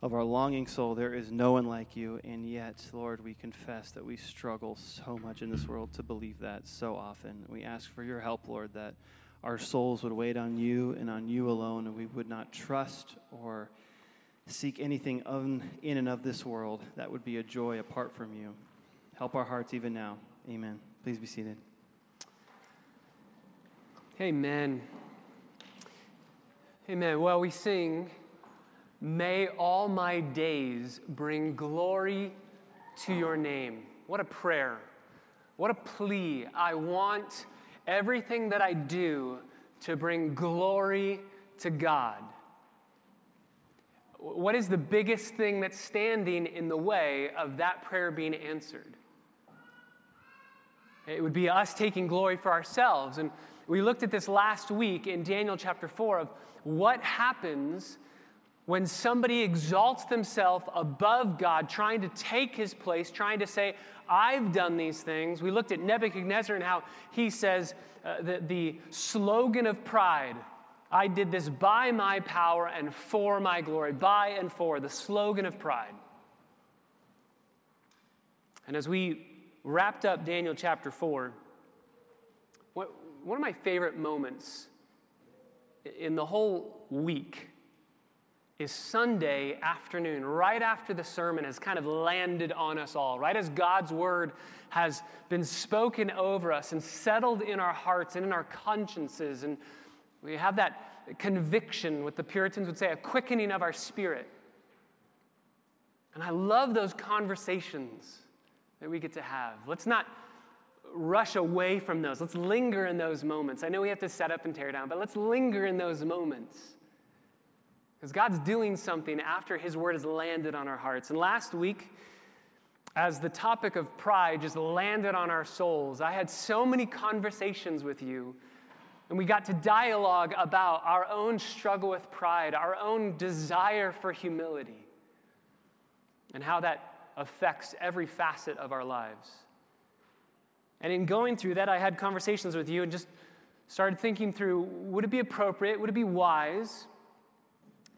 of our longing soul, there is no one like you. And yet, Lord, we confess that we struggle so much in this world to believe that so often. We ask for your help, Lord, that our souls would wait on you and on you alone, and we would not trust or seek anything in and of this world that would be a joy apart from you. Help our hearts even now. Amen. Please be seated. Amen. Amen. Well, we sing, May all my days bring glory to your name. What a prayer. What a plea. I want everything that I do to bring glory to God. What is the biggest thing that's standing in the way of that prayer being answered? It would be us taking glory for ourselves. And we looked at this last week in Daniel chapter 4 of what happens when somebody exalts themselves above God, trying to take his place, trying to say, I've done these things. We looked at Nebuchadnezzar and how he says uh, the, the slogan of pride I did this by my power and for my glory, by and for, the slogan of pride. And as we wrapped up Daniel chapter 4, what, one of my favorite moments in the whole week is Sunday afternoon, right after the sermon has kind of landed on us all, right as God's word has been spoken over us and settled in our hearts and in our consciences. And we have that conviction, what the Puritans would say, a quickening of our spirit. And I love those conversations that we get to have. Let's not rush away from those. Let's linger in those moments. I know we have to set up and tear down, but let's linger in those moments. Because God's doing something after His word has landed on our hearts. And last week, as the topic of pride just landed on our souls, I had so many conversations with you. And we got to dialogue about our own struggle with pride, our own desire for humility, and how that affects every facet of our lives. And in going through that, I had conversations with you and just started thinking through would it be appropriate, would it be wise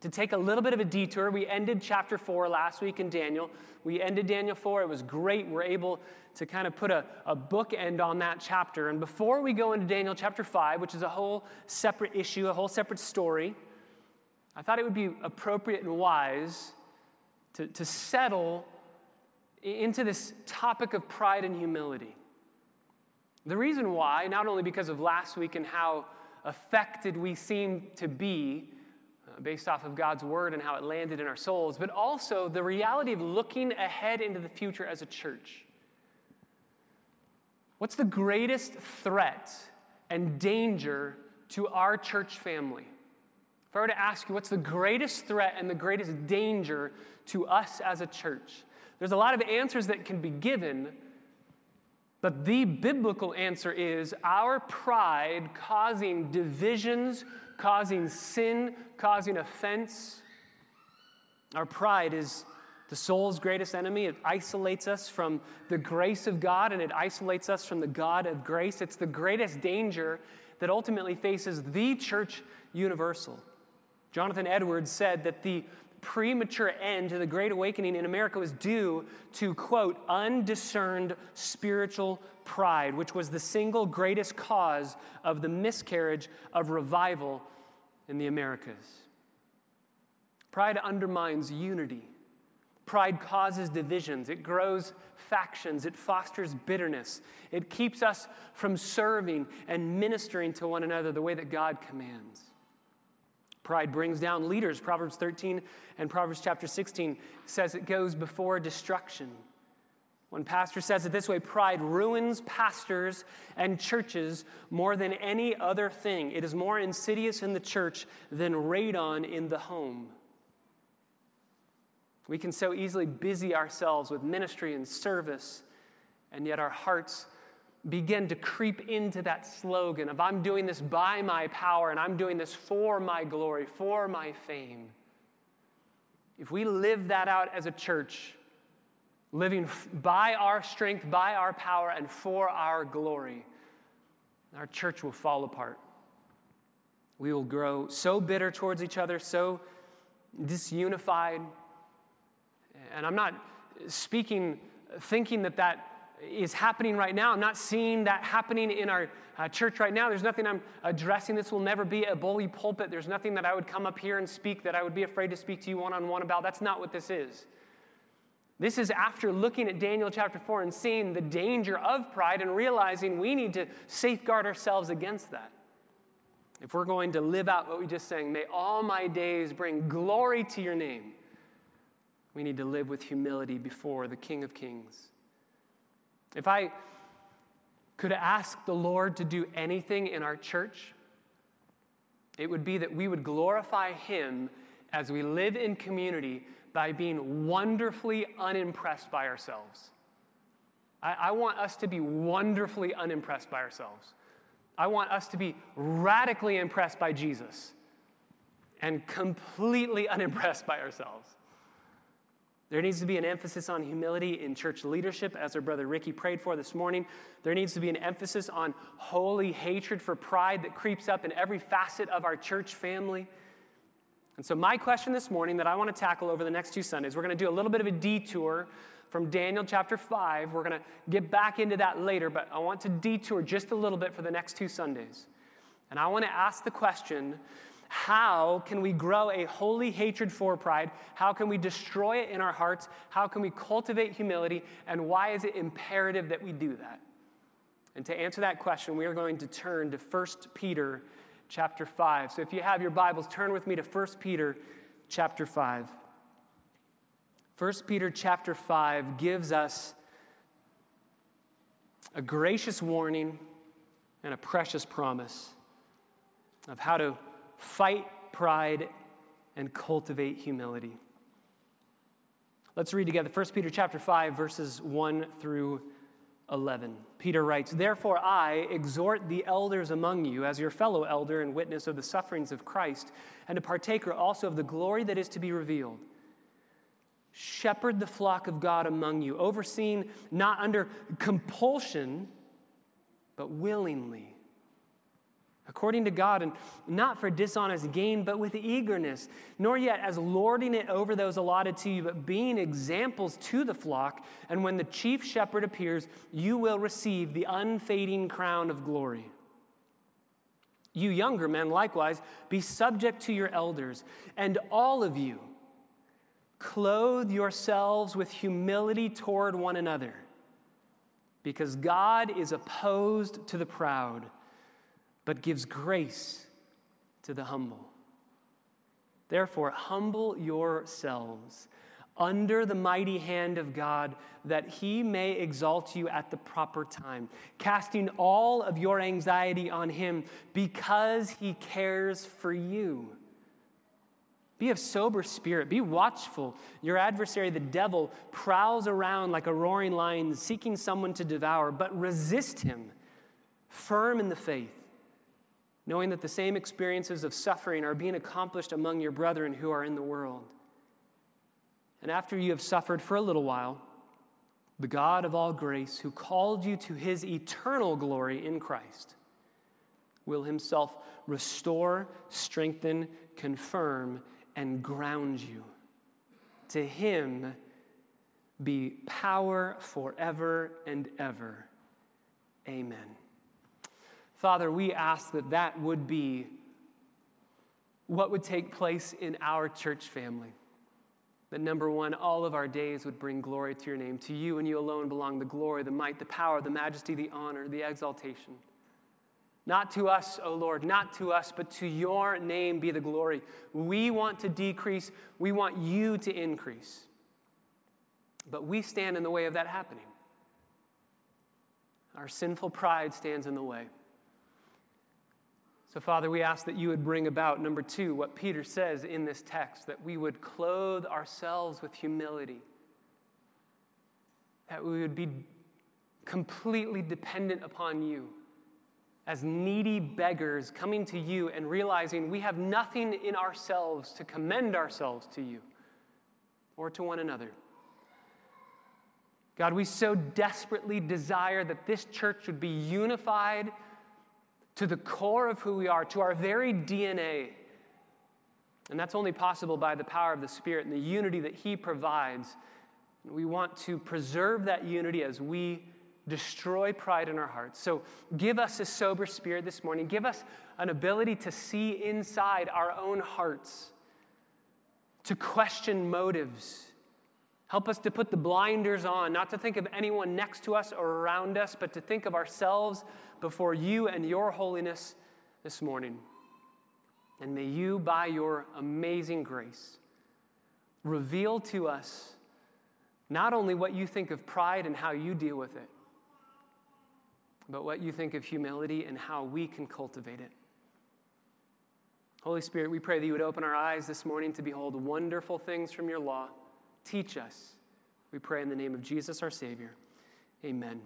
to take a little bit of a detour? We ended chapter four last week in Daniel. We ended Daniel 4. It was great. We're able to kind of put a, a bookend on that chapter. And before we go into Daniel chapter 5, which is a whole separate issue, a whole separate story, I thought it would be appropriate and wise to, to settle into this topic of pride and humility. The reason why, not only because of last week and how affected we seem to be based off of God's word and how it landed in our souls, but also the reality of looking ahead into the future as a church. What's the greatest threat and danger to our church family? If I were to ask you, what's the greatest threat and the greatest danger to us as a church? There's a lot of answers that can be given, but the biblical answer is our pride causing divisions, causing sin, causing offense. Our pride is the soul's greatest enemy. It isolates us from the grace of God and it isolates us from the God of grace. It's the greatest danger that ultimately faces the church universal. Jonathan Edwards said that the premature end to the Great Awakening in America was due to, quote, undiscerned spiritual pride, which was the single greatest cause of the miscarriage of revival in the Americas. Pride undermines unity. Pride causes divisions. It grows factions. It fosters bitterness. It keeps us from serving and ministering to one another the way that God commands. Pride brings down leaders. Proverbs 13 and Proverbs chapter 16 says it goes before destruction. One pastor says it this way pride ruins pastors and churches more than any other thing. It is more insidious in the church than radon in the home. We can so easily busy ourselves with ministry and service, and yet our hearts begin to creep into that slogan of I'm doing this by my power and I'm doing this for my glory, for my fame. If we live that out as a church, living by our strength, by our power, and for our glory, our church will fall apart. We will grow so bitter towards each other, so disunified, And I'm not speaking, thinking that that is happening right now. I'm not seeing that happening in our uh, church right now. There's nothing I'm addressing. This will never be a bully pulpit. There's nothing that I would come up here and speak that I would be afraid to speak to you one on one about. That's not what this is. This is after looking at Daniel chapter 4 and seeing the danger of pride and realizing we need to safeguard ourselves against that. If we're going to live out what we just sang, may all my days bring glory to your name, we need to live with humility before the King of Kings. If I could ask the Lord to do anything in our church, it would be that we would glorify Him as we live in community by being wonderfully unimpressed by ourselves. I, I, want us to be wonderfully unimpressed by ourselves. I want us to be radically impressed by Jesus and completely unimpressed by ourselves. There needs to be an emphasis on humility in church leadership, as our brother Ricky prayed for this morning. There needs to be an emphasis on holy hatred for pride that creeps up in every facet of our church family. And so, my question this morning that I want to tackle over the next two Sundays, we're going to do a little bit of a detour from Daniel chapter 5. We're going to get back into that later, but I want to detour just a little bit for the next two Sundays. And I want to ask the question how can we grow a holy hatred for pride? How can we destroy it in our hearts? How can we cultivate humility? And why is it imperative that we do that? And to answer that question, we are going to turn to 1 Peter chapter 5. So if you have your Bibles, turn with me to 1 Peter chapter 5. 1 Peter chapter 5 gives us a gracious warning and a precious promise of how to fight pride, and cultivate humility. Let's read together 1 Peter chapter 5 verses 1 through 11. Peter writes, "Therefore I exhort the elders among you as your fellow elder and witness of the sufferings of Christ and a partaker also of the glory that is to be revealed." Shepherd the flock of God among you, overseeing not under compulsion, but willingly according to God, and not for dishonest gain, but with eagerness, nor yet as lording it over those allotted to you, but being examples to the flock. And when the chief shepherd appears, you will receive the unfading crown of glory. You younger men, likewise, be subject to your elders, and all of you, clothe yourselves with humility toward one another, because God is opposed to the proud but gives grace to the humble. Therefore, humble yourselves under the mighty hand of God, that he may exalt you at the proper time, casting all of your anxiety on him because he cares for you. Be of sober spirit, be watchful. Your adversary, the devil, prowls around like a roaring lion seeking someone to devour, but resist him, firm in the faith knowing that the same experiences of suffering are being accomplished among your brethren who are in the world. And after you have suffered for a little while, the God of all grace, who called you to his eternal glory in Christ, will himself restore, strengthen, confirm, and ground you. To him be power forever and ever. Amen. Father, we ask that that would be what would take place in our church family. That number one, all of our days would bring glory to your name. To you and you alone belong the glory, the might, the power, the majesty, the honor, the exaltation. Not to us, O Lord, not to us, but to your name be the glory. We want to decrease, we want you to increase. But we stand in the way of that happening. Our sinful pride stands in the way. So, Father, we ask that you would bring about, number two, what Peter says in this text, that we would clothe ourselves with humility, that we would be completely dependent upon you as needy beggars coming to you and realizing we have nothing in ourselves to commend ourselves to you or to one another. God, we so desperately desire that this church would be unified to the core of who we are, to our very DNA. And that's only possible by the power of the Spirit and the unity that He provides. We want to preserve that unity as we destroy pride in our hearts. So give us a sober spirit this morning. Give us an ability to see inside our own hearts, to question motives. Help us to put the blinders on, not to think of anyone next to us or around us, but to think of ourselves before you and your holiness this morning. And may you, by your amazing grace, reveal to us not only what you think of pride and how you deal with it, but what you think of humility and how we can cultivate it. Holy Spirit, we pray that you would open our eyes this morning to behold wonderful things from your law. Teach us. We pray in the name of Jesus, our Savior. Amen.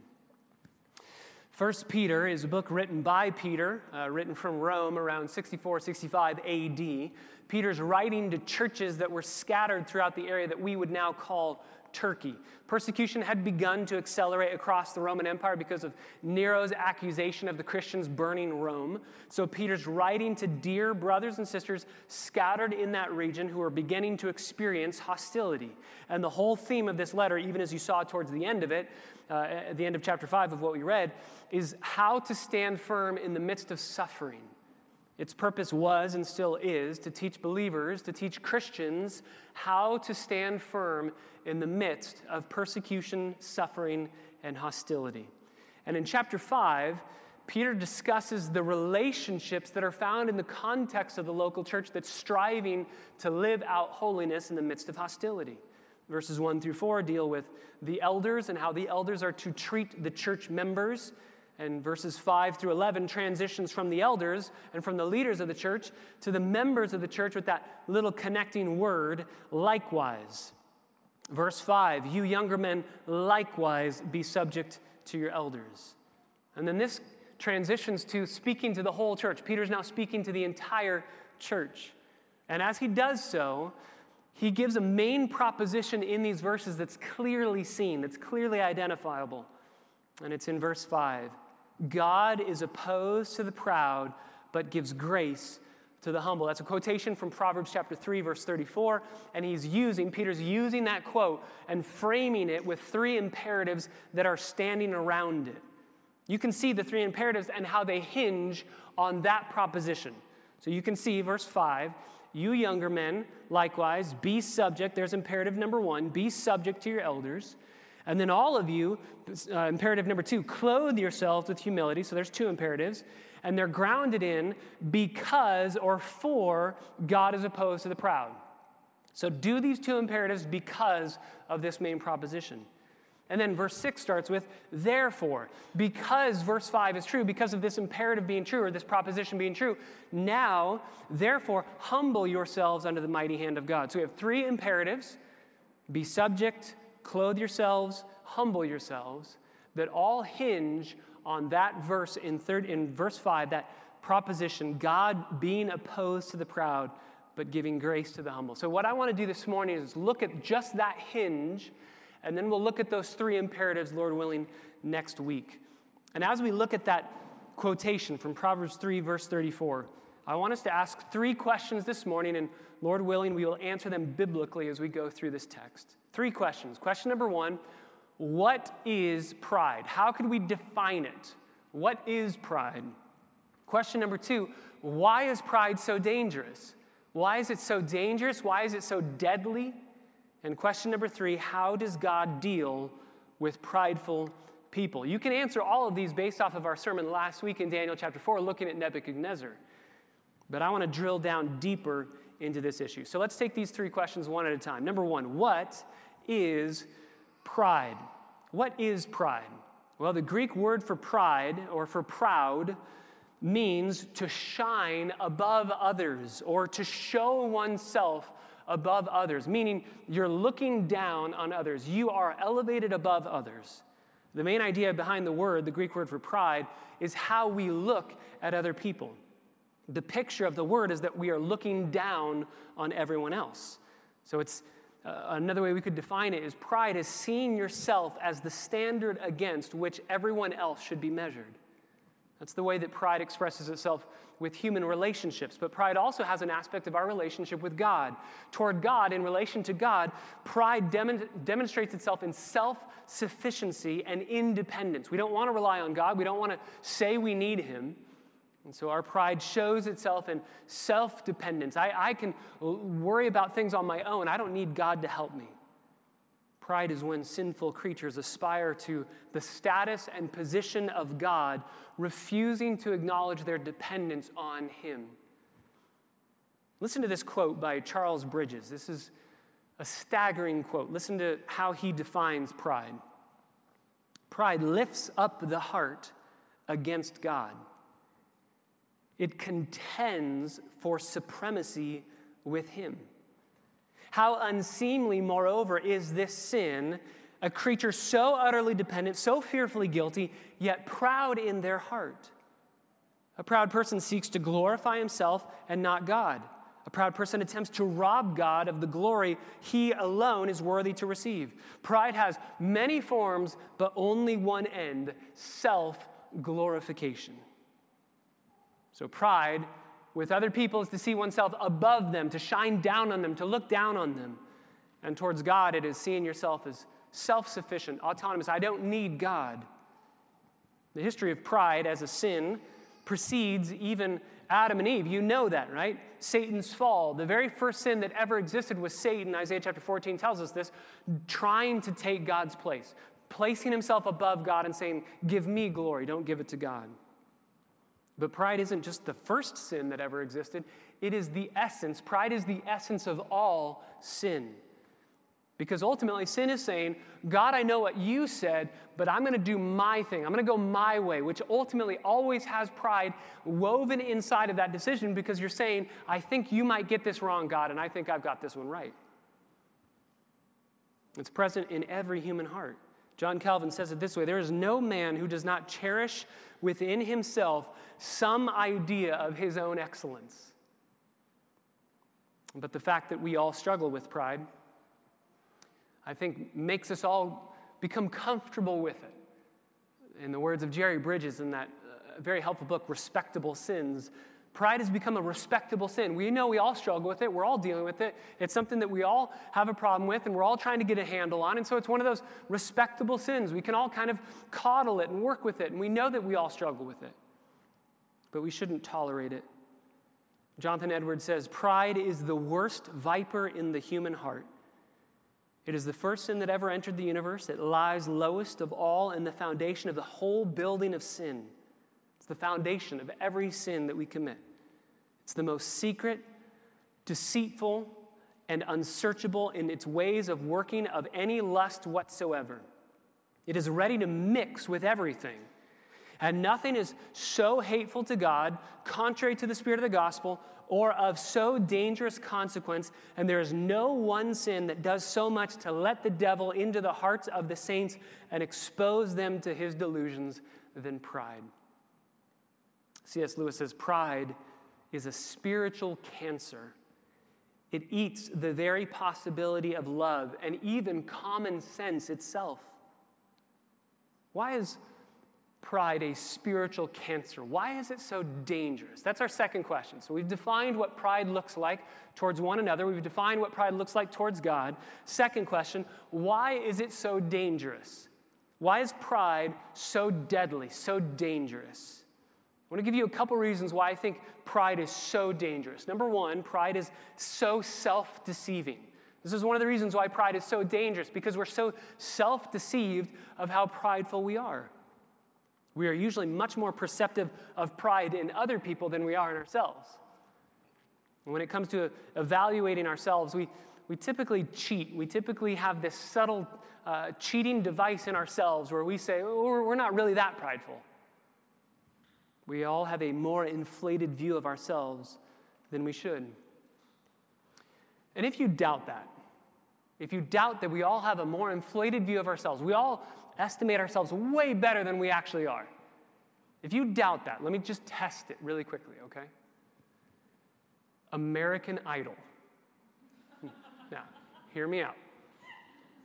First Peter is a book written by Peter, uh, written from Rome around 64, 65 AD. Peter's writing to churches that were scattered throughout the area that we would now call Turkey. Persecution had begun to accelerate across the Roman Empire because of Nero's accusation of the Christians burning Rome. So Peter's writing to dear brothers and sisters scattered in that region who are beginning to experience hostility. And the whole theme of this letter, even as you saw towards the end of it, uh, at the end of chapter 5 of what we read, is how to stand firm in the midst of suffering. Its purpose was and still is to teach believers, to teach Christians how to stand firm in the midst of persecution, suffering, and hostility. And in chapter 5, Peter discusses the relationships that are found in the context of the local church that's striving to live out holiness in the midst of hostility. Verses 1 through 4 deal with the elders and how the elders are to treat the church members. And verses 5 through 11 transitions from the elders and from the leaders of the church to the members of the church with that little connecting word, likewise. Verse 5 You younger men, likewise be subject to your elders. And then this transitions to speaking to the whole church. Peter's now speaking to the entire church. And as he does so, he gives a main proposition in these verses that's clearly seen, that's clearly identifiable. And it's in verse 5 God is opposed to the proud, but gives grace to the humble. That's a quotation from Proverbs chapter 3, verse 34. And he's using, Peter's using that quote and framing it with three imperatives that are standing around it. You can see the three imperatives and how they hinge on that proposition. So you can see verse 5 you younger men, likewise, be subject. There's imperative number one be subject to your elders. And then all of you, uh, imperative number two, clothe yourselves with humility. So there's two imperatives. And they're grounded in because or for God is opposed to the proud. So do these two imperatives because of this main proposition. And then verse 6 starts with, therefore, because verse 5 is true, because of this imperative being true or this proposition being true, now, therefore, humble yourselves under the mighty hand of God. So we have three imperatives be subject, clothe yourselves, humble yourselves, that all hinge on that verse in, third, in verse 5, that proposition, God being opposed to the proud, but giving grace to the humble. So, what I want to do this morning is look at just that hinge and then we'll look at those three imperatives, Lord willing, next week. And as we look at that quotation from Proverbs 3, verse 34, I want us to ask three questions this morning, and Lord willing, we will answer them biblically as we go through this text. Three questions. Question number one What is pride? How could we define it? What is pride? Question number two Why is pride so dangerous? Why is it so dangerous? Why is it so deadly? And question number three how does God deal with prideful people? You can answer all of these based off of our sermon last week in Daniel chapter 4, looking at Nebuchadnezzar. But I want to drill down deeper into this issue. So let's take these three questions one at a time. Number one, what is pride? What is pride? Well, the Greek word for pride or for proud means to shine above others or to show oneself above others, meaning you're looking down on others. You are elevated above others. The main idea behind the word, the Greek word for pride, is how we look at other people. The picture of the word is that we are looking down on everyone else. So it's uh, another way we could define it is pride is seeing yourself as the standard against which everyone else should be measured. That's the way that pride expresses itself with human relationships. But pride also has an aspect of our relationship with God. Toward God, in relation to God, pride dem- demonstrates itself in self sufficiency and independence. We don't want to rely on God, we don't want to say we need Him. And so our pride shows itself in self dependence. I, I can worry about things on my own, I don't need God to help me. Pride is when sinful creatures aspire to the status and position of God, refusing to acknowledge their dependence on Him. Listen to this quote by Charles Bridges. This is a staggering quote. Listen to how he defines pride. Pride lifts up the heart against God, it contends for supremacy with Him. How unseemly, moreover, is this sin, a creature so utterly dependent, so fearfully guilty, yet proud in their heart. A proud person seeks to glorify himself and not God. A proud person attempts to rob God of the glory he alone is worthy to receive. Pride has many forms, but only one end self glorification. So, pride with other people is to see oneself above them, to shine down on them, to look down on them. And towards God, it is seeing yourself as self sufficient, autonomous. I don't need God. The history of pride as a sin precedes even Adam and Eve. You know that, right? Satan's fall. The very first sin that ever existed was Satan. Isaiah chapter 14 tells us this, trying to take God's place, placing himself above God and saying, Give me glory, don't give it to God. But pride isn't just the first sin that ever existed, it is the essence. Pride is the essence of all sin. Because ultimately, sin is saying, God, I know what you said, but I'm going to do my thing. I'm going to go my way, which ultimately always has pride woven inside of that decision because you're saying, I think you might get this wrong, God, and I think I've got this one right. It's present in every human heart. John Calvin says it this way There is no man who does not cherish within himself some idea of his own excellence. But the fact that we all struggle with pride, I think, makes us all become comfortable with it. In the words of Jerry Bridges in that uh, very helpful book, Respectable Sins, Pride has become a respectable sin. We know we all struggle with it. We're all dealing with it. It's something that we all have a problem with and we're all trying to get a handle on. And so it's one of those respectable sins. We can all kind of coddle it and work with it. And we know that we all struggle with it. But we shouldn't tolerate it. Jonathan Edwards says Pride is the worst viper in the human heart. It is the first sin that ever entered the universe. It lies lowest of all in the foundation of the whole building of sin. It's the foundation of every sin that we commit. It's the most secret, deceitful, and unsearchable in its ways of working of any lust whatsoever. It is ready to mix with everything. And nothing is so hateful to God, contrary to the spirit of the gospel, or of so dangerous consequence, and there is no one sin that does so much to let the devil into the hearts of the saints and expose them to his delusions than pride. C.S. Lewis says pride is a spiritual cancer. It eats the very possibility of love and even common sense itself. Why is pride a spiritual cancer? Why is it so dangerous? That's our second question. So we've defined what pride looks like towards one another, we've defined what pride looks like towards God. Second question why is it so dangerous? Why is pride so deadly, so dangerous? I want to give you a couple reasons why I think pride is so dangerous. Number one, pride is so self deceiving. This is one of the reasons why pride is so dangerous, because we're so self deceived of how prideful we are. We are usually much more perceptive of pride in other people than we are in ourselves. And when it comes to evaluating ourselves, we, we typically cheat. We typically have this subtle uh, cheating device in ourselves where we say, oh, we're not really that prideful. We all have a more inflated view of ourselves than we should. And if you doubt that, if you doubt that we all have a more inflated view of ourselves, we all estimate ourselves way better than we actually are. If you doubt that, let me just test it really quickly, okay? American Idol. Now, hear me out.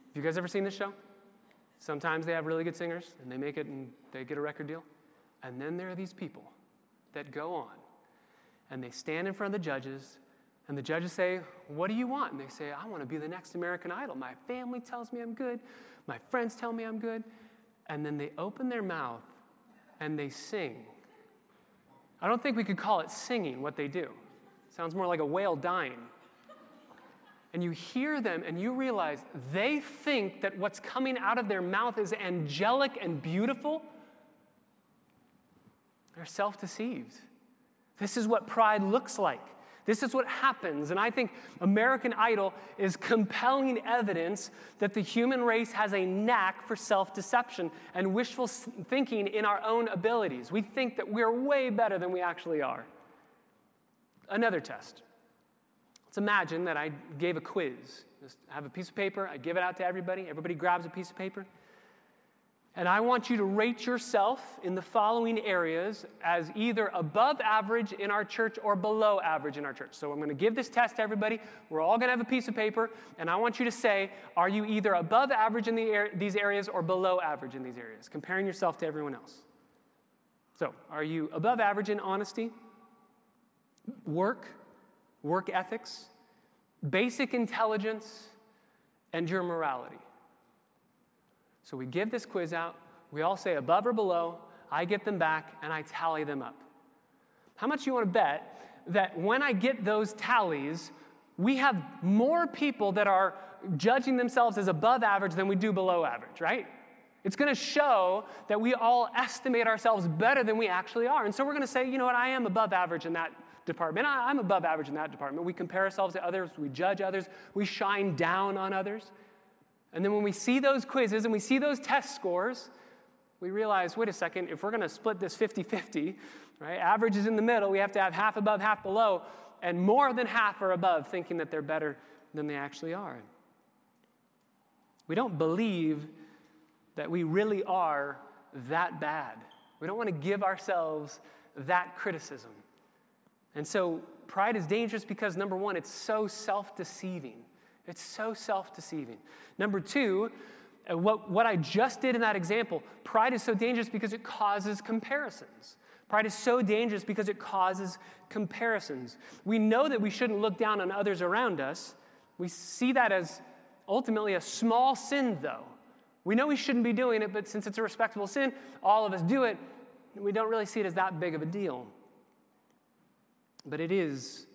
Have you guys ever seen this show? Sometimes they have really good singers and they make it and they get a record deal. And then there are these people that go on and they stand in front of the judges, and the judges say, What do you want? And they say, I want to be the next American Idol. My family tells me I'm good, my friends tell me I'm good. And then they open their mouth and they sing. I don't think we could call it singing what they do. It sounds more like a whale dying. And you hear them and you realize they think that what's coming out of their mouth is angelic and beautiful. They're self deceived. This is what pride looks like. This is what happens. And I think American Idol is compelling evidence that the human race has a knack for self deception and wishful thinking in our own abilities. We think that we're way better than we actually are. Another test. Let's imagine that I gave a quiz. Just have a piece of paper, I give it out to everybody, everybody grabs a piece of paper. And I want you to rate yourself in the following areas as either above average in our church or below average in our church. So I'm going to give this test to everybody. We're all going to have a piece of paper, and I want you to say, are you either above average in the these areas or below average in these areas, comparing yourself to everyone else? So, are you above average in honesty, work, work ethics, basic intelligence, and your morality? So we give this quiz out, we all say above or below, I get them back, and I tally them up. How much you want to bet that when I get those tallies, we have more people that are judging themselves as above average than we do below average, right? It's going to show that we all estimate ourselves better than we actually are. And so we're going to say, you know what, I am above average in that department. I'm above average in that department. We compare ourselves to others, we judge others, we shine down on others. And then when we see those quizzes and we see those test scores, we realize wait a second, if we're going to split this 50 50, right, average is in the middle, we have to have half above, half below, and more than half are above, thinking that they're better than they actually are. We don't believe that we really are that bad. We don't want to give ourselves that criticism. And so pride is dangerous because, number one, it's so self deceiving. It's so self deceiving. Number two, uh, what, what I just did in that example, pride is so dangerous because it causes comparisons. Pride is so dangerous because it causes comparisons. We know that we shouldn't look down on others around us. We see that as ultimately a small sin, though. We know we shouldn't be doing it, but since it's a respectable sin, all of us do it. We don't really see it as that big of a deal. But it is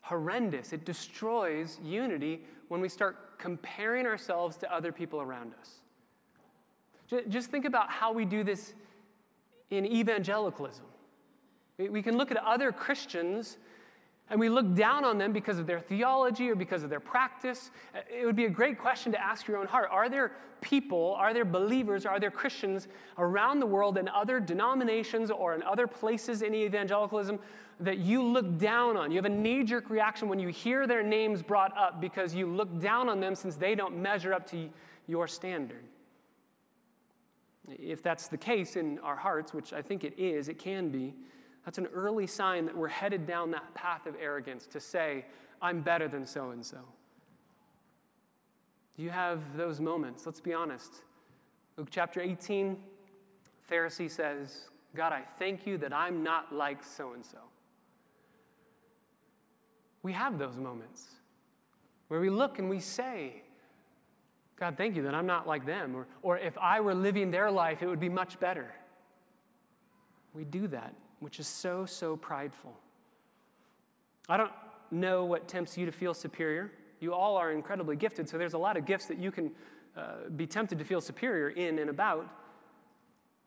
horrendous. It destroys unity when we start comparing ourselves to other people around us. Just think about how we do this in evangelicalism. We can look at other Christians and we look down on them because of their theology or because of their practice. It would be a great question to ask your own heart. Are there people, are there believers, are there Christians around the world in other denominations or in other places in evangelicalism that you look down on. You have a knee jerk reaction when you hear their names brought up because you look down on them since they don't measure up to your standard. If that's the case in our hearts, which I think it is, it can be, that's an early sign that we're headed down that path of arrogance to say, I'm better than so and so. Do you have those moments? Let's be honest. Luke chapter 18, Pharisee says, God, I thank you that I'm not like so and so. We have those moments where we look and we say, God, thank you that I'm not like them. Or, or if I were living their life, it would be much better. We do that, which is so, so prideful. I don't know what tempts you to feel superior. You all are incredibly gifted, so there's a lot of gifts that you can uh, be tempted to feel superior in and about.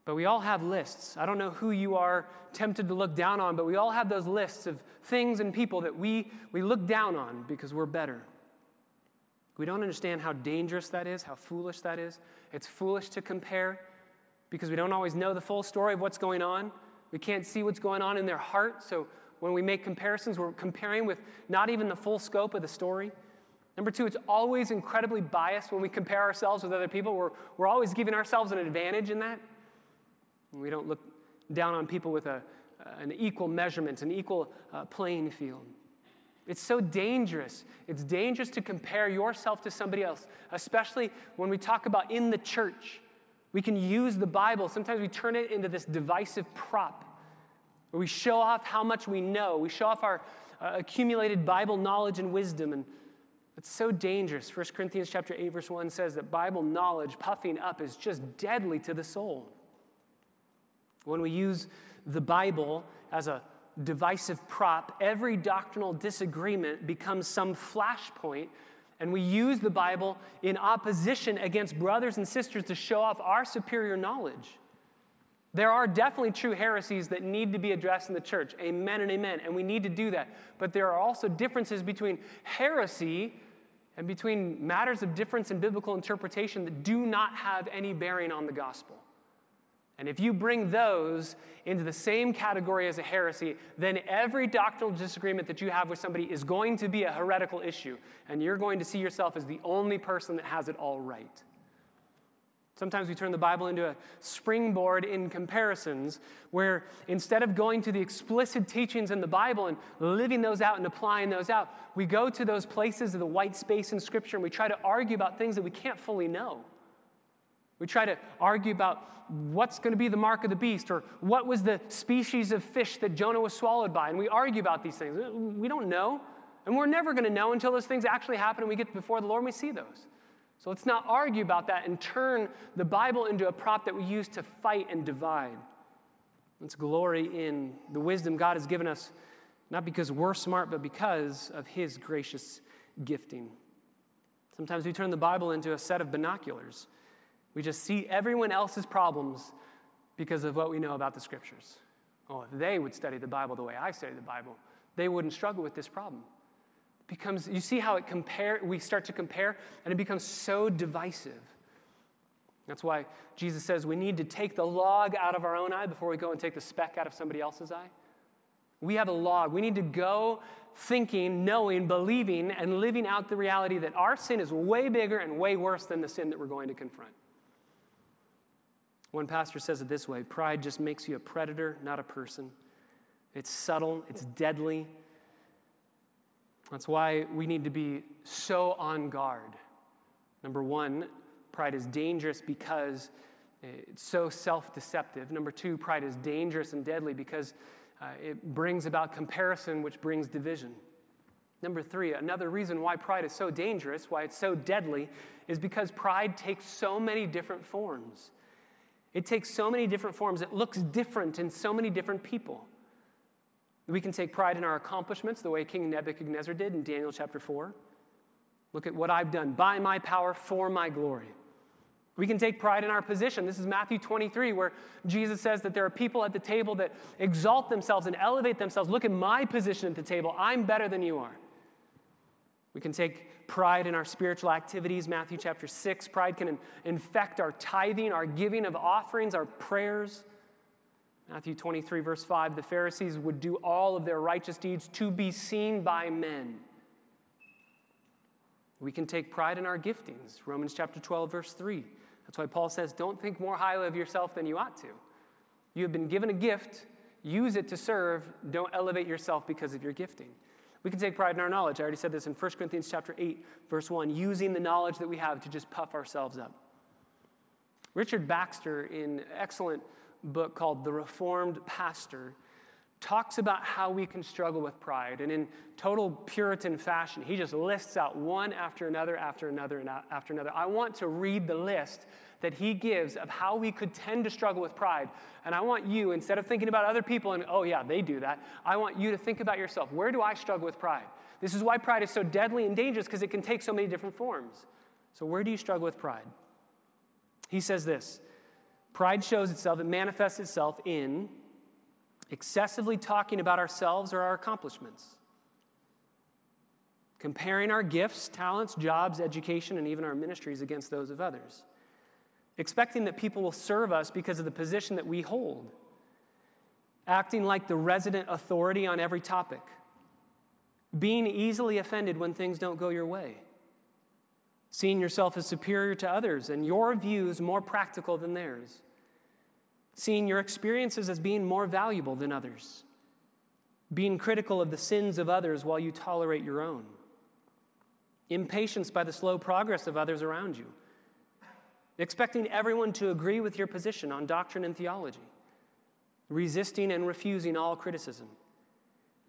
But we all have lists. I don't know who you are tempted to look down on, but we all have those lists of things and people that we, we look down on because we're better. We don't understand how dangerous that is, how foolish that is. It's foolish to compare because we don't always know the full story of what's going on. We can't see what's going on in their heart. So when we make comparisons, we're comparing with not even the full scope of the story. Number two, it's always incredibly biased when we compare ourselves with other people. We're, we're always giving ourselves an advantage in that. We don't look down on people with a, an equal measurement, an equal uh, playing field. It's so dangerous. It's dangerous to compare yourself to somebody else, especially when we talk about in the church. We can use the Bible. Sometimes we turn it into this divisive prop where we show off how much we know. We show off our uh, accumulated Bible knowledge and wisdom. And it's so dangerous. 1 Corinthians chapter 8, verse 1 says that Bible knowledge puffing up is just deadly to the soul. When we use the Bible as a divisive prop, every doctrinal disagreement becomes some flashpoint and we use the Bible in opposition against brothers and sisters to show off our superior knowledge. There are definitely true heresies that need to be addressed in the church. Amen and amen. And we need to do that. But there are also differences between heresy and between matters of difference in biblical interpretation that do not have any bearing on the gospel. And if you bring those into the same category as a heresy, then every doctrinal disagreement that you have with somebody is going to be a heretical issue, and you're going to see yourself as the only person that has it all right. Sometimes we turn the Bible into a springboard in comparisons where instead of going to the explicit teachings in the Bible and living those out and applying those out, we go to those places of the white space in Scripture and we try to argue about things that we can't fully know. We try to argue about what's going to be the mark of the beast or what was the species of fish that Jonah was swallowed by. And we argue about these things. We don't know. And we're never going to know until those things actually happen and we get before the Lord and we see those. So let's not argue about that and turn the Bible into a prop that we use to fight and divide. Let's glory in the wisdom God has given us, not because we're smart, but because of His gracious gifting. Sometimes we turn the Bible into a set of binoculars we just see everyone else's problems because of what we know about the scriptures. Oh, if they would study the Bible the way I study the Bible, they wouldn't struggle with this problem. It becomes you see how it compare we start to compare and it becomes so divisive. That's why Jesus says we need to take the log out of our own eye before we go and take the speck out of somebody else's eye. We have a log. We need to go thinking, knowing, believing, and living out the reality that our sin is way bigger and way worse than the sin that we're going to confront. One pastor says it this way pride just makes you a predator, not a person. It's subtle, it's deadly. That's why we need to be so on guard. Number one, pride is dangerous because it's so self deceptive. Number two, pride is dangerous and deadly because uh, it brings about comparison, which brings division. Number three, another reason why pride is so dangerous, why it's so deadly, is because pride takes so many different forms. It takes so many different forms, it looks different in so many different people. We can take pride in our accomplishments, the way King Nebuchadnezzar did in Daniel chapter 4. Look at what I've done by my power for my glory. We can take pride in our position. This is Matthew 23, where Jesus says that there are people at the table that exalt themselves and elevate themselves. Look at my position at the table. I'm better than you are. We can take pride in our spiritual activities, Matthew chapter 6. Pride can in- infect our tithing, our giving of offerings, our prayers. Matthew 23, verse 5 the Pharisees would do all of their righteous deeds to be seen by men. We can take pride in our giftings, Romans chapter 12, verse 3. That's why Paul says, Don't think more highly of yourself than you ought to. You have been given a gift, use it to serve, don't elevate yourself because of your gifting. We can take pride in our knowledge. I already said this in 1 Corinthians chapter 8, verse 1, using the knowledge that we have to just puff ourselves up. Richard Baxter, in an excellent book called The Reformed Pastor, talks about how we can struggle with pride. And in total Puritan fashion, he just lists out one after another, after another, and after another. I want to read the list that he gives of how we could tend to struggle with pride. And I want you, instead of thinking about other people and, oh, yeah, they do that, I want you to think about yourself. Where do I struggle with pride? This is why pride is so deadly and dangerous because it can take so many different forms. So, where do you struggle with pride? He says this Pride shows itself, it manifests itself in excessively talking about ourselves or our accomplishments, comparing our gifts, talents, jobs, education, and even our ministries against those of others expecting that people will serve us because of the position that we hold, acting like the resident authority on every topic, being easily offended when things don't go your way, seeing yourself as superior to others and your views more practical than theirs, seeing your experiences as being more valuable than others, being critical of the sins of others while you tolerate your own, impatience by the slow progress of others around you expecting everyone to agree with your position on doctrine and theology, resisting and refusing all criticism,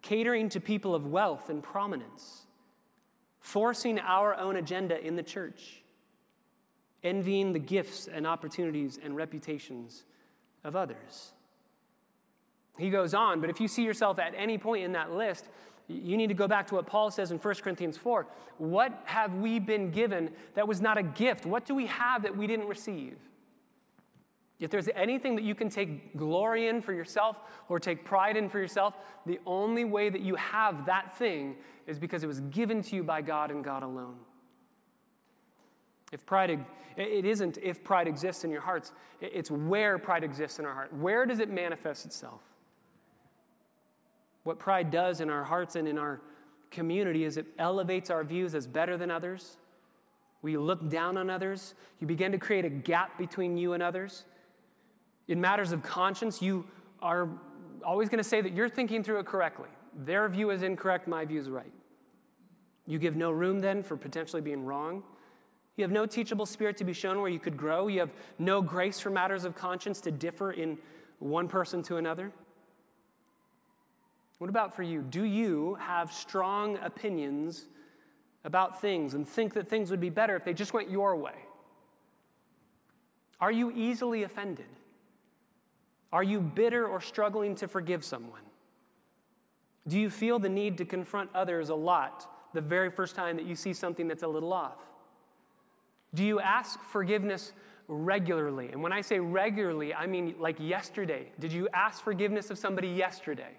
catering to people of wealth and prominence, forcing our own agenda in the church, envying the gifts and opportunities and reputations of others. He goes on, but if you see yourself at any point in that list, you need to go back to what Paul says in 1 Corinthians 4. What have we been given that was not a gift? What do we have that we didn't receive? If there's anything that you can take glory in for yourself or take pride in for yourself, the only way that you have that thing is because it was given to you by God and God alone. If pride, it isn't if pride exists in your hearts, it's where pride exists in our heart. Where does it manifest itself? What pride does in our hearts and in our community is it elevates our views as better than others. We look down on others. You begin to create a gap between you and others. In matters of conscience, you are always going to say that you're thinking through it correctly. Their view is incorrect, my view is right. You give no room then for potentially being wrong. You have no teachable spirit to be shown where you could grow. You have no grace for matters of conscience to differ in one person to another. What about for you? Do you have strong opinions about things and think that things would be better if they just went your way? Are you easily offended? Are you bitter or struggling to forgive someone? Do you feel the need to confront others a lot the very first time that you see something that's a little off? Do you ask forgiveness regularly? And when I say regularly, I mean like yesterday. Did you ask forgiveness of somebody yesterday?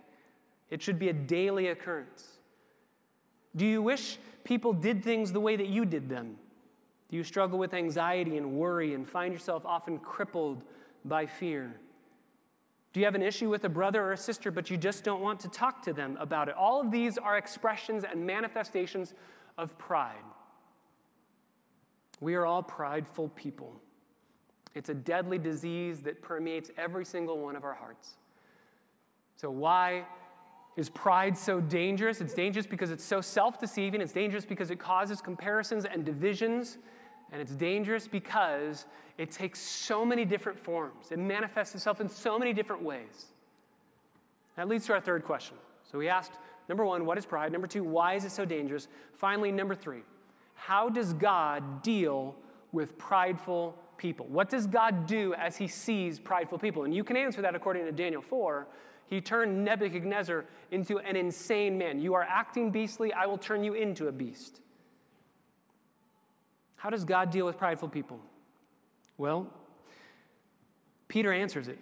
It should be a daily occurrence. Do you wish people did things the way that you did them? Do you struggle with anxiety and worry and find yourself often crippled by fear? Do you have an issue with a brother or a sister, but you just don't want to talk to them about it? All of these are expressions and manifestations of pride. We are all prideful people. It's a deadly disease that permeates every single one of our hearts. So, why is pride so dangerous? It's dangerous because it's so self deceiving. It's dangerous because it causes comparisons and divisions. And it's dangerous because it takes so many different forms. It manifests itself in so many different ways. That leads to our third question. So we asked number one, what is pride? Number two, why is it so dangerous? Finally, number three, how does God deal with prideful people? What does God do as he sees prideful people? And you can answer that according to Daniel 4 he turned Nebuchadnezzar into an insane man. You are acting beastly, I will turn you into a beast. How does God deal with prideful people? Well, Peter answers it.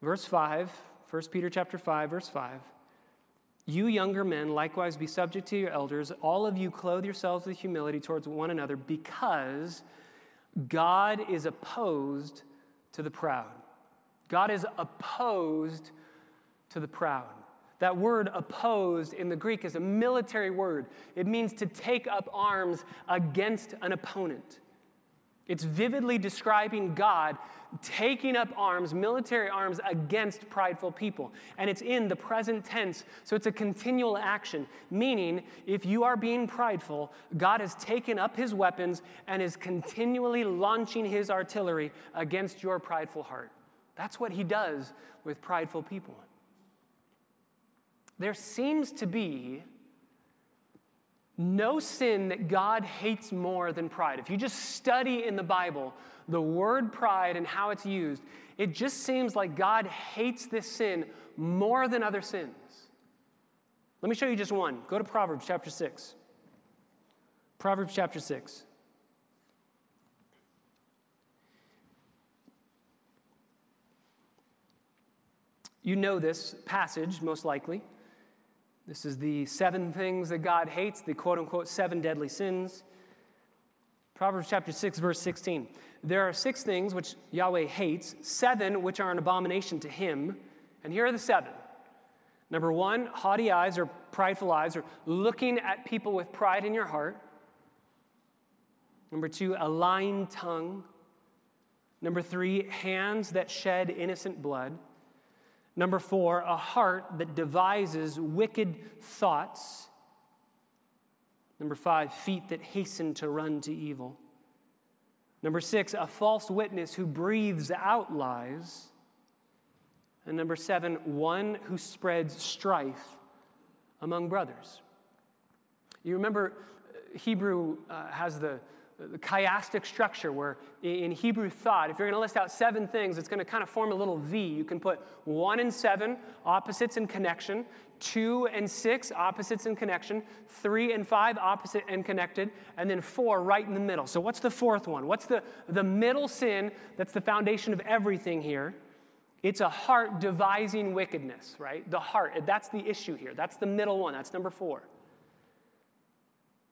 Verse 5, 1 Peter chapter 5, verse 5. You younger men, likewise be subject to your elders. All of you clothe yourselves with humility towards one another because God is opposed to the proud God is opposed to the proud. That word opposed in the Greek is a military word. It means to take up arms against an opponent. It's vividly describing God taking up arms, military arms, against prideful people. And it's in the present tense, so it's a continual action, meaning if you are being prideful, God has taken up his weapons and is continually launching his artillery against your prideful heart. That's what he does with prideful people. There seems to be no sin that God hates more than pride. If you just study in the Bible the word pride and how it's used, it just seems like God hates this sin more than other sins. Let me show you just one. Go to Proverbs chapter 6. Proverbs chapter 6. You know this passage, most likely. This is the seven things that God hates, the quote unquote seven deadly sins. Proverbs chapter 6, verse 16. There are six things which Yahweh hates, seven which are an abomination to him. And here are the seven. Number one, haughty eyes or prideful eyes, or looking at people with pride in your heart. Number two, a lying tongue. Number three, hands that shed innocent blood. Number four, a heart that devises wicked thoughts. Number five, feet that hasten to run to evil. Number six, a false witness who breathes out lies. And number seven, one who spreads strife among brothers. You remember uh, Hebrew uh, has the, the chiastic structure where in Hebrew thought, if you're going to list out seven things, it's going to kind of form a little V. You can put one and seven, opposites in connection, two and six, opposites in connection, three and five, opposite and connected, and then four right in the middle. So, what's the fourth one? What's the, the middle sin that's the foundation of everything here? It's a heart devising wickedness, right? The heart, that's the issue here. That's the middle one. That's number four.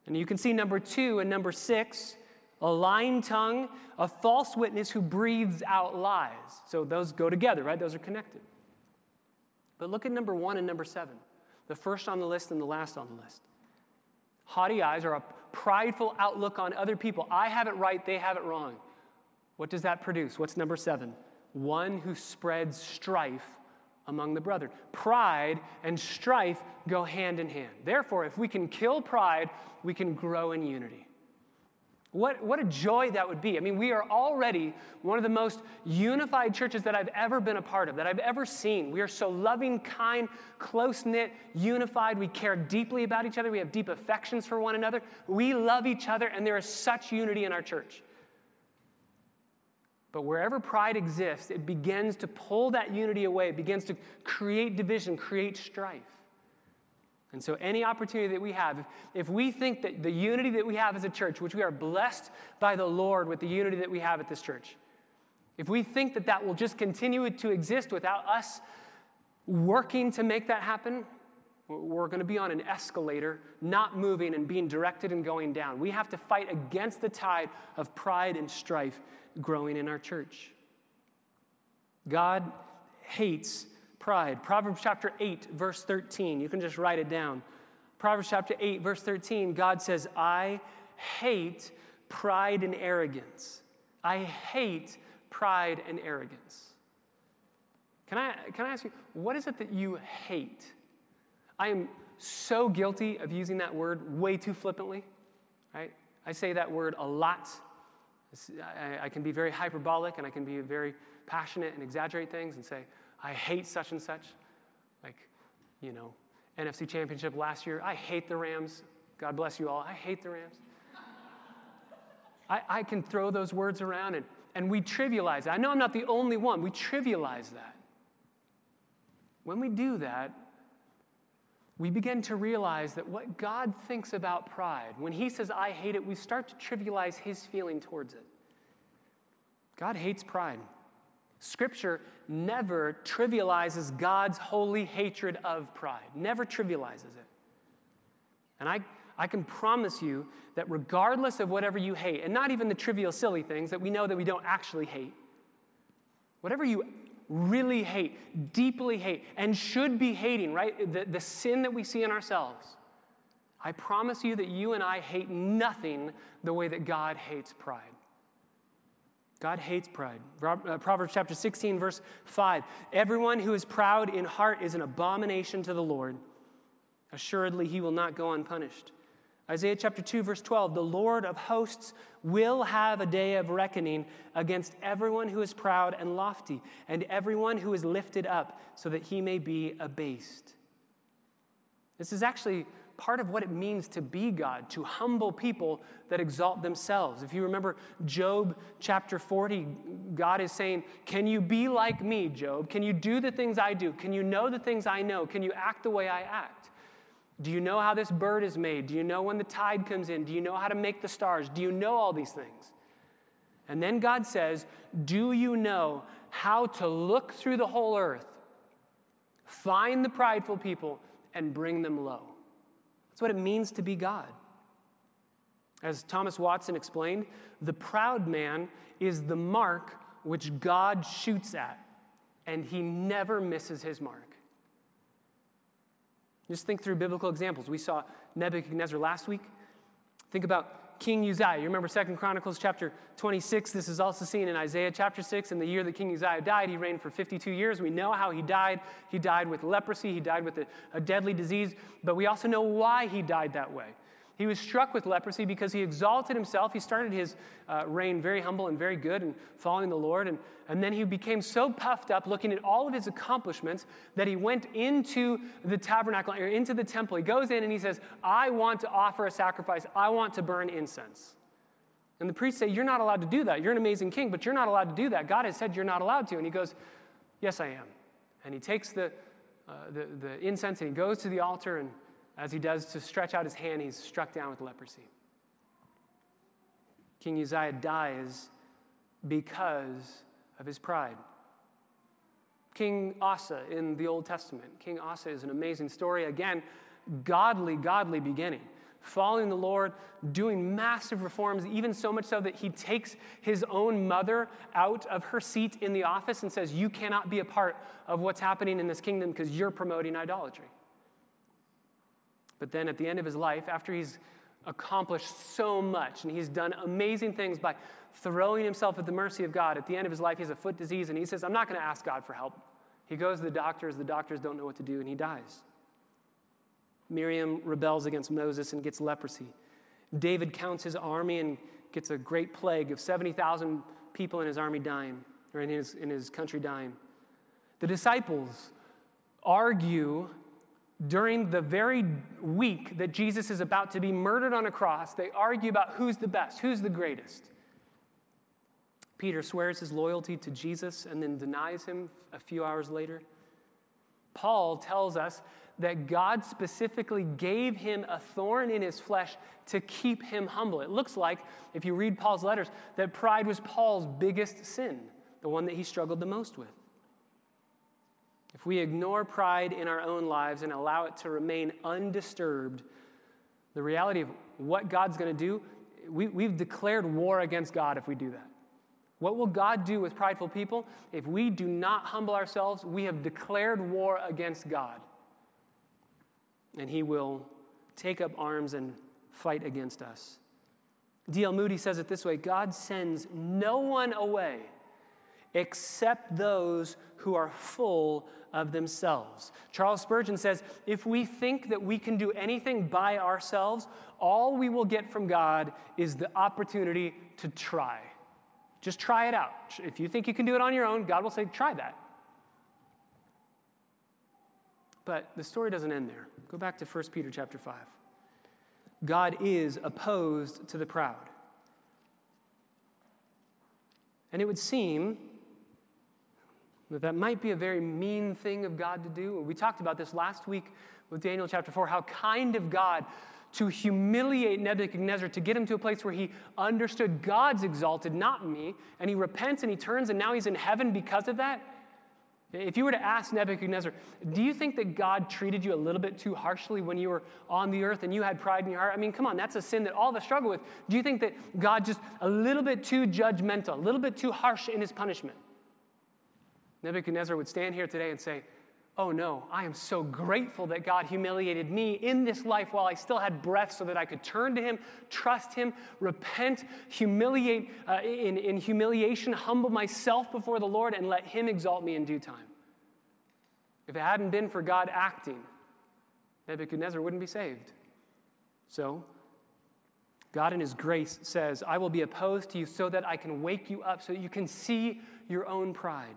And you can see number two and number six a lying tongue, a false witness who breathes out lies. So those go together, right? Those are connected. But look at number one and number seven the first on the list and the last on the list. Haughty eyes are a prideful outlook on other people. I have it right, they have it wrong. What does that produce? What's number seven? One who spreads strife among the brethren. Pride and strife go hand in hand. Therefore, if we can kill pride, we can grow in unity. What, what a joy that would be. I mean, we are already one of the most unified churches that I've ever been a part of, that I've ever seen. We are so loving, kind, close knit, unified. We care deeply about each other. We have deep affections for one another. We love each other, and there is such unity in our church. But wherever pride exists, it begins to pull that unity away, it begins to create division, create strife. And so, any opportunity that we have, if, we think that the unity that we have as a church, which we are blessed by the Lord with the unity that we have at this church, if we think that that will just continue to exist without us working to make that happen, we're going to be on an escalator, not moving and being directed and going down. We have to fight against the tide of pride and strife growing in our church. God hates pride. Proverbs chapter 8, verse 13. You can just write it down. Proverbs chapter 8, verse 13, God says, I hate pride and arrogance. I hate pride and arrogance. Can I, can I ask you, what is it that you hate? I am so guilty of using that word way too flippantly, right? I say that word a lot I, I can be very hyperbolic and I can be very passionate and exaggerate things and say, I hate such and such. Like, you know, NFC Championship last year, I hate the Rams. God bless you all. I hate the Rams. I, I can throw those words around and, and we trivialize it. I know I'm not the only one. We trivialize that. When we do that, we begin to realize that what God thinks about pride, when He says, I hate it, we start to trivialize His feeling towards it. God hates pride. Scripture never trivializes God's holy hatred of pride, never trivializes it. And I, I can promise you that regardless of whatever you hate, and not even the trivial, silly things that we know that we don't actually hate, whatever you really hate, deeply hate, and should be hating, right? The, the sin that we see in ourselves. I promise you that you and I hate nothing the way that God hates pride. God hates pride. Uh, Proverbs chapter 16, verse 5. Everyone who is proud in heart is an abomination to the Lord. Assuredly, he will not go unpunished. Isaiah chapter 2, verse 12 The Lord of hosts will have a day of reckoning against everyone who is proud and lofty, and everyone who is lifted up, so that he may be abased. This is actually part of what it means to be God, to humble people that exalt themselves. If you remember Job chapter 40, God is saying, Can you be like me, Job? Can you do the things I do? Can you know the things I know? Can you act the way I act? Do you know how this bird is made? Do you know when the tide comes in? Do you know how to make the stars? Do you know all these things? And then God says, Do you know how to look through the whole earth, find the prideful people, and bring them low? That's what it means to be God. As Thomas Watson explained, the proud man is the mark which God shoots at, and he never misses his mark. Just think through biblical examples. We saw Nebuchadnezzar last week. Think about King Uzziah. You remember Second Chronicles chapter 26. This is also seen in Isaiah chapter 6. In the year that King Uzziah died, he reigned for 52 years. We know how he died. He died with leprosy, he died with a, a deadly disease, but we also know why he died that way. He was struck with leprosy because he exalted himself. He started his uh, reign very humble and very good and following the Lord. And, and then he became so puffed up looking at all of his accomplishments that he went into the tabernacle or into the temple. He goes in and he says, I want to offer a sacrifice. I want to burn incense. And the priests say, You're not allowed to do that. You're an amazing king, but you're not allowed to do that. God has said you're not allowed to. And he goes, Yes, I am. And he takes the, uh, the, the incense and he goes to the altar and as he does to stretch out his hand, he's struck down with leprosy. King Uzziah dies because of his pride. King Asa in the Old Testament. King Asa is an amazing story. Again, godly, godly beginning. Following the Lord, doing massive reforms, even so much so that he takes his own mother out of her seat in the office and says, You cannot be a part of what's happening in this kingdom because you're promoting idolatry. But then at the end of his life, after he's accomplished so much and he's done amazing things by throwing himself at the mercy of God, at the end of his life, he has a foot disease and he says, I'm not going to ask God for help. He goes to the doctors, the doctors don't know what to do, and he dies. Miriam rebels against Moses and gets leprosy. David counts his army and gets a great plague of 70,000 people in his army dying, or in his, in his country dying. The disciples argue during the very week that Jesus is about to be murdered on a cross, they argue about who's the best, who's the greatest. Peter swears his loyalty to Jesus and then denies him a few hours later. Paul tells us that God specifically gave him a thorn in his flesh to keep him humble. It looks like, if you read Paul's letters, that pride was Paul's biggest sin, the one that he struggled the most with. If we ignore pride in our own lives and allow it to remain undisturbed, the reality of what God's going to do, we, we've declared war against God if we do that. What will God do with prideful people? If we do not humble ourselves, we have declared war against God. And He will take up arms and fight against us. D.L. Moody says it this way God sends no one away except those who are full of themselves. Charles Spurgeon says if we think that we can do anything by ourselves, all we will get from God is the opportunity to try. Just try it out. If you think you can do it on your own, God will say, try that. But the story doesn't end there. Go back to 1 Peter chapter 5. God is opposed to the proud. And it would seem that that might be a very mean thing of God to do. We talked about this last week with Daniel chapter 4, how kind of God to humiliate Nebuchadnezzar, to get him to a place where he understood God's exalted, not me, and he repents and he turns, and now he's in heaven because of that. If you were to ask Nebuchadnezzar, do you think that God treated you a little bit too harshly when you were on the earth and you had pride in your heart? I mean, come on, that's a sin that all of us struggle with. Do you think that God just a little bit too judgmental, a little bit too harsh in his punishment? Nebuchadnezzar would stand here today and say, Oh no, I am so grateful that God humiliated me in this life while I still had breath so that I could turn to Him, trust Him, repent, humiliate uh, in, in humiliation, humble myself before the Lord, and let Him exalt me in due time. If it hadn't been for God acting, Nebuchadnezzar wouldn't be saved. So, God in His grace says, I will be opposed to you so that I can wake you up, so that you can see your own pride.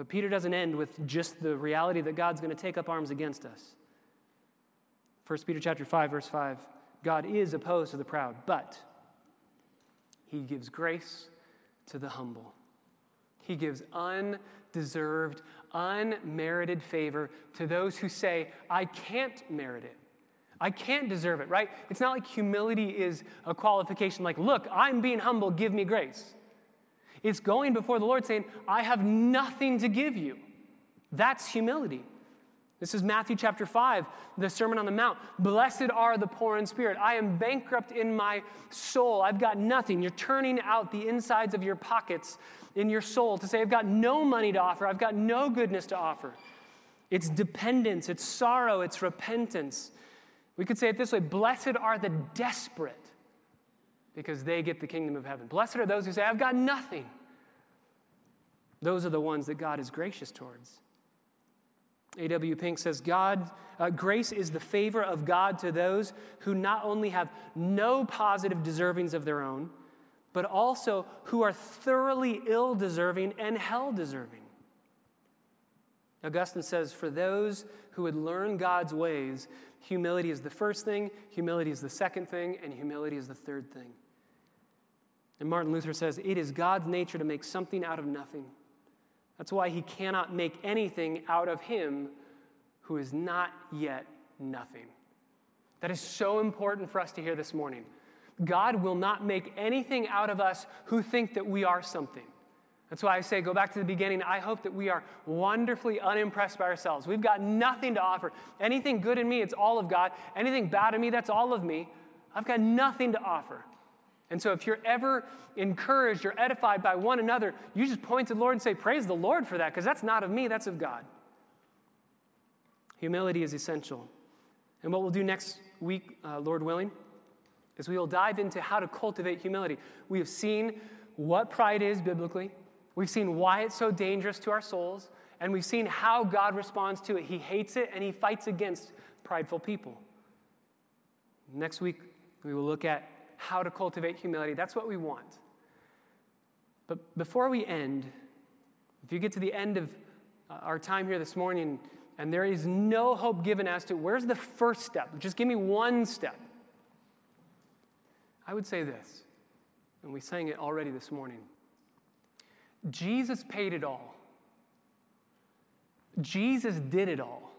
But Peter doesn't end with just the reality that God's going to take up arms against us. 1 Peter chapter 5 verse 5 God is opposed to the proud, but he gives grace to the humble. He gives undeserved, unmerited favor to those who say, I can't merit it. I can't deserve it, right? It's not like humility is a qualification like, look, I'm being humble, give me grace. It's going before the Lord saying, I have nothing to give you. That's humility. This is Matthew chapter 5, the Sermon on the Mount. Blessed are the poor in spirit. I am bankrupt in my soul. I've got nothing. You're turning out the insides of your pockets in your soul to say, I've got no money to offer. I've got no goodness to offer. It's dependence, it's sorrow, it's repentance. We could say it this way Blessed are the desperate because they get the kingdom of heaven. Blessed are those who say, I've got nothing. Those are the ones that God is gracious towards. A.W. Pink says, God, uh, grace is the favor of God to those who not only have no positive deservings of their own, but also who are thoroughly ill deserving and hell deserving. Augustine says, For those who would learn God's ways, humility is the first thing, humility is the second thing, and humility is the third thing. And Martin Luther says, It is God's nature to make something out of nothing. That's why he cannot make anything out of him who is not yet nothing. That is so important for us to hear this morning. God will not make anything out of us who think that we are something. That's why I say, go back to the beginning. I hope that we are wonderfully unimpressed by ourselves. We've got nothing to offer. Anything good in me, it's all of God. Anything bad in me, that's all of me. I've got nothing to offer. And so if you're ever encouraged or edified by one another, you just point to the Lord and say, Praise the Lord for that, because that's not of me, that's of God. Humility is essential. And what we'll do next week, uh, Lord willing, is we will dive into how to cultivate humility. We have seen what pride is biblically. We've seen why it's so dangerous to our souls, and we've seen how God responds to it. He hates it and he fights against prideful people. Next week, we will look at how to cultivate humility. That's what we want. But before we end, if you get to the end of uh, our time here this morning and there is no hope given as to where's the first step, just give me one step. I would say this, and we sang it already this morning. Jesus paid it all. Jesus did it all.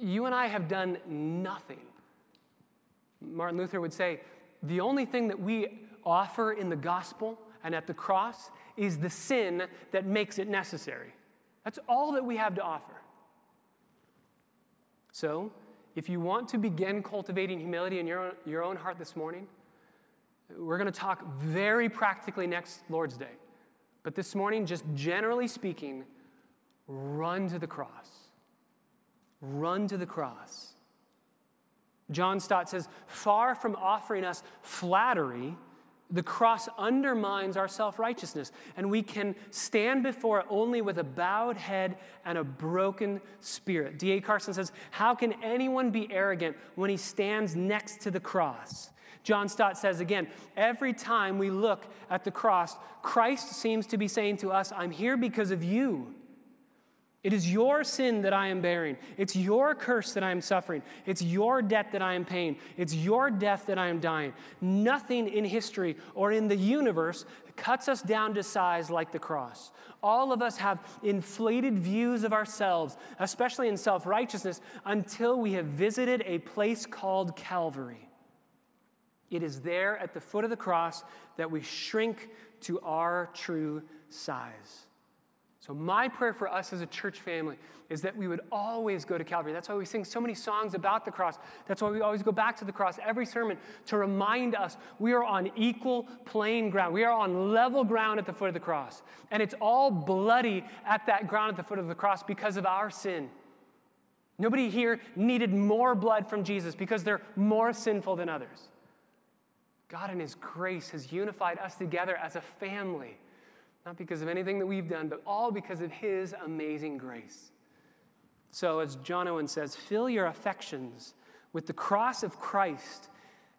You and I have done nothing. Martin Luther would say the only thing that we offer in the gospel and at the cross is the sin that makes it necessary. That's all that we have to offer. So, if you want to begin cultivating humility in your own, your own heart this morning, we're going to talk very practically next Lord's Day. But this morning, just generally speaking, run to the cross. Run to the cross. John Stott says, far from offering us flattery, the cross undermines our self righteousness, and we can stand before it only with a bowed head and a broken spirit. D.A. Carson says, How can anyone be arrogant when he stands next to the cross? John Stott says again, every time we look at the cross, Christ seems to be saying to us, I'm here because of you. It is your sin that I am bearing. It's your curse that I am suffering. It's your debt that I am paying. It's your death that I am dying. Nothing in history or in the universe cuts us down to size like the cross. All of us have inflated views of ourselves, especially in self righteousness, until we have visited a place called Calvary. It is there at the foot of the cross that we shrink to our true size. So, my prayer for us as a church family is that we would always go to Calvary. That's why we sing so many songs about the cross. That's why we always go back to the cross every sermon to remind us we are on equal playing ground. We are on level ground at the foot of the cross. And it's all bloody at that ground at the foot of the cross because of our sin. Nobody here needed more blood from Jesus because they're more sinful than others. God, in His grace, has unified us together as a family not because of anything that we've done, but all because of His amazing grace. So, as John Owen says, fill your affections with the cross of Christ,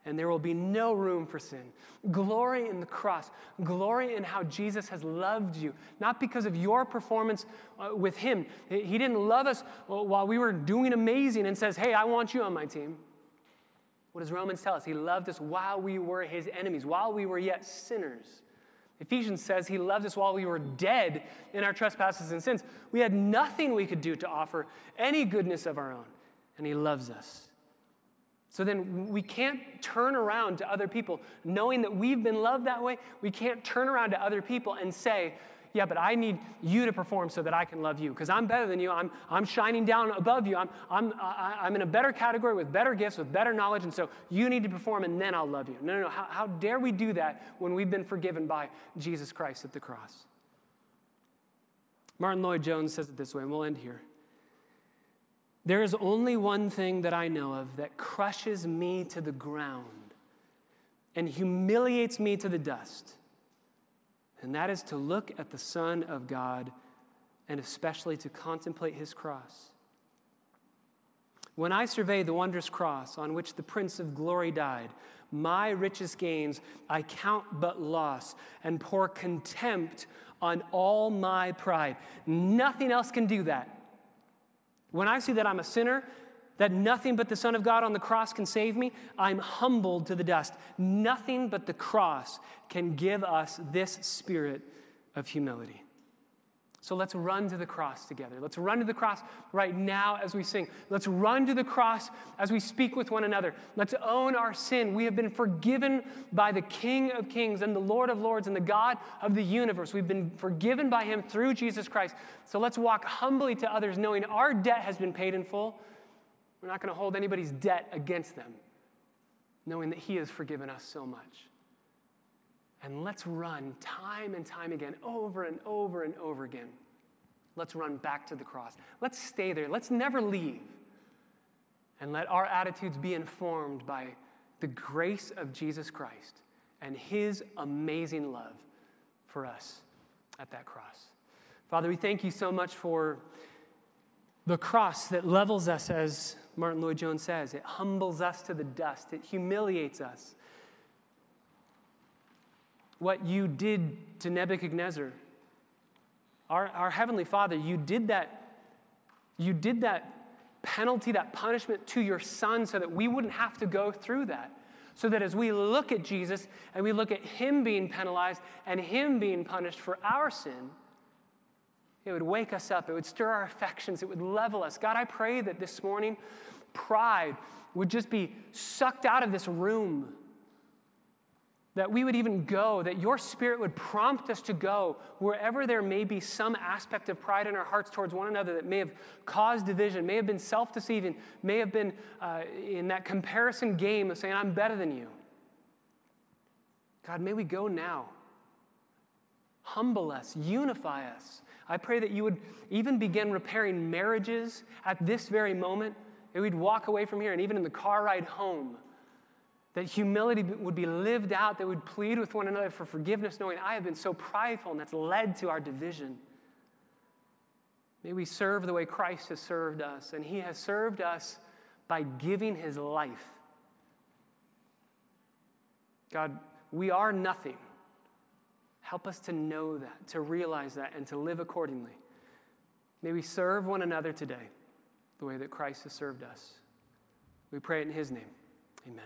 and there will be no room for sin. Glory in the cross. Glory in how Jesus has loved you, not because of your performance uh, with Him. He didn't love us while we were doing amazing and says, Hey, I want you on my team. What does Romans tell us? He loved us while we were His enemies, while we were yet sinners. Ephesians says he loved us while we were dead in our trespasses and sins. We had nothing we could do to offer any goodness of our own, and he loves us. So then we can't turn around to other people knowing that we've been loved that way. We can't turn around to other people and say, yeah, but I need you to perform so that I can love you because I'm better than you. I'm, I'm shining down above you. I'm, I'm, I, I'm in a better category with better gifts, with better knowledge, and so you need to perform and then I'll love you. No, no, no. How, how dare we do that when we've been forgiven by Jesus Christ at the cross? Martyn Lloyd-Jones says it this way, and we'll end here. There is only one thing that I know of that crushes me to the ground and humiliates me to the dust and that is to look at the Son of God and especially to contemplate his cross. When I survey the wondrous cross on which the Prince of Glory died, my richest gains I count but loss and pour contempt on all my pride. Nothing else can do that. When I see that I'm a sinner, that nothing but the Son of God on the cross can save me, I'm humbled to the dust. Nothing but the cross can give us this spirit of humility. So let's run to the cross together. Let's run to the cross right now as we sing. Let's run to the cross as we speak with one another. Let's own our sin. We have been forgiven by the King of Kings and the Lord of Lords and the God of the universe. We've been forgiven by Him through Jesus Christ. So let's walk humbly to others, knowing our debt has been paid in full. We're not going to hold anybody's debt against them, knowing that He has forgiven us so much. And let's run time and time again, over and over and over again. Let's run back to the cross. Let's stay there. Let's never leave. And let our attitudes be informed by the grace of Jesus Christ and his amazing love for us at that cross. Father, we thank you so much for the cross that levels us, as Martyn Lloyd-Jones says. It humbles us to the dust, it humiliates us what you did to Nebuchadnezzar. Our, our Heavenly Father, you did that, you did that penalty, that punishment to your Son so that we wouldn't have to go through that. So that as we look at Jesus and we look at Him being penalized and Him being punished for our sin, it would wake us up. It would stir our affections. It would level us. God, I pray that this morning pride would just be sucked out of this room that we would even go, that your spirit would prompt us to go wherever there may be some aspect of pride in our hearts towards one another that may have caused division, may have been self deceiving, may have been uh, in that comparison game of saying, I'm better than you. God, may we go now. Humble us, unify us. I pray that you would even begin repairing marriages at this very moment, that we'd walk away from here and even in the car ride home that humility would be lived out, that we'd plead with one another for forgiveness, knowing I have been so prideful, and that's led to our division. May we serve the way Christ has served us, and He has served us by giving His life. God, we are nothing. Help us to know that, to realize that, and to live accordingly. May we serve one another today the way that Christ has served us. We pray it in His name. Amen.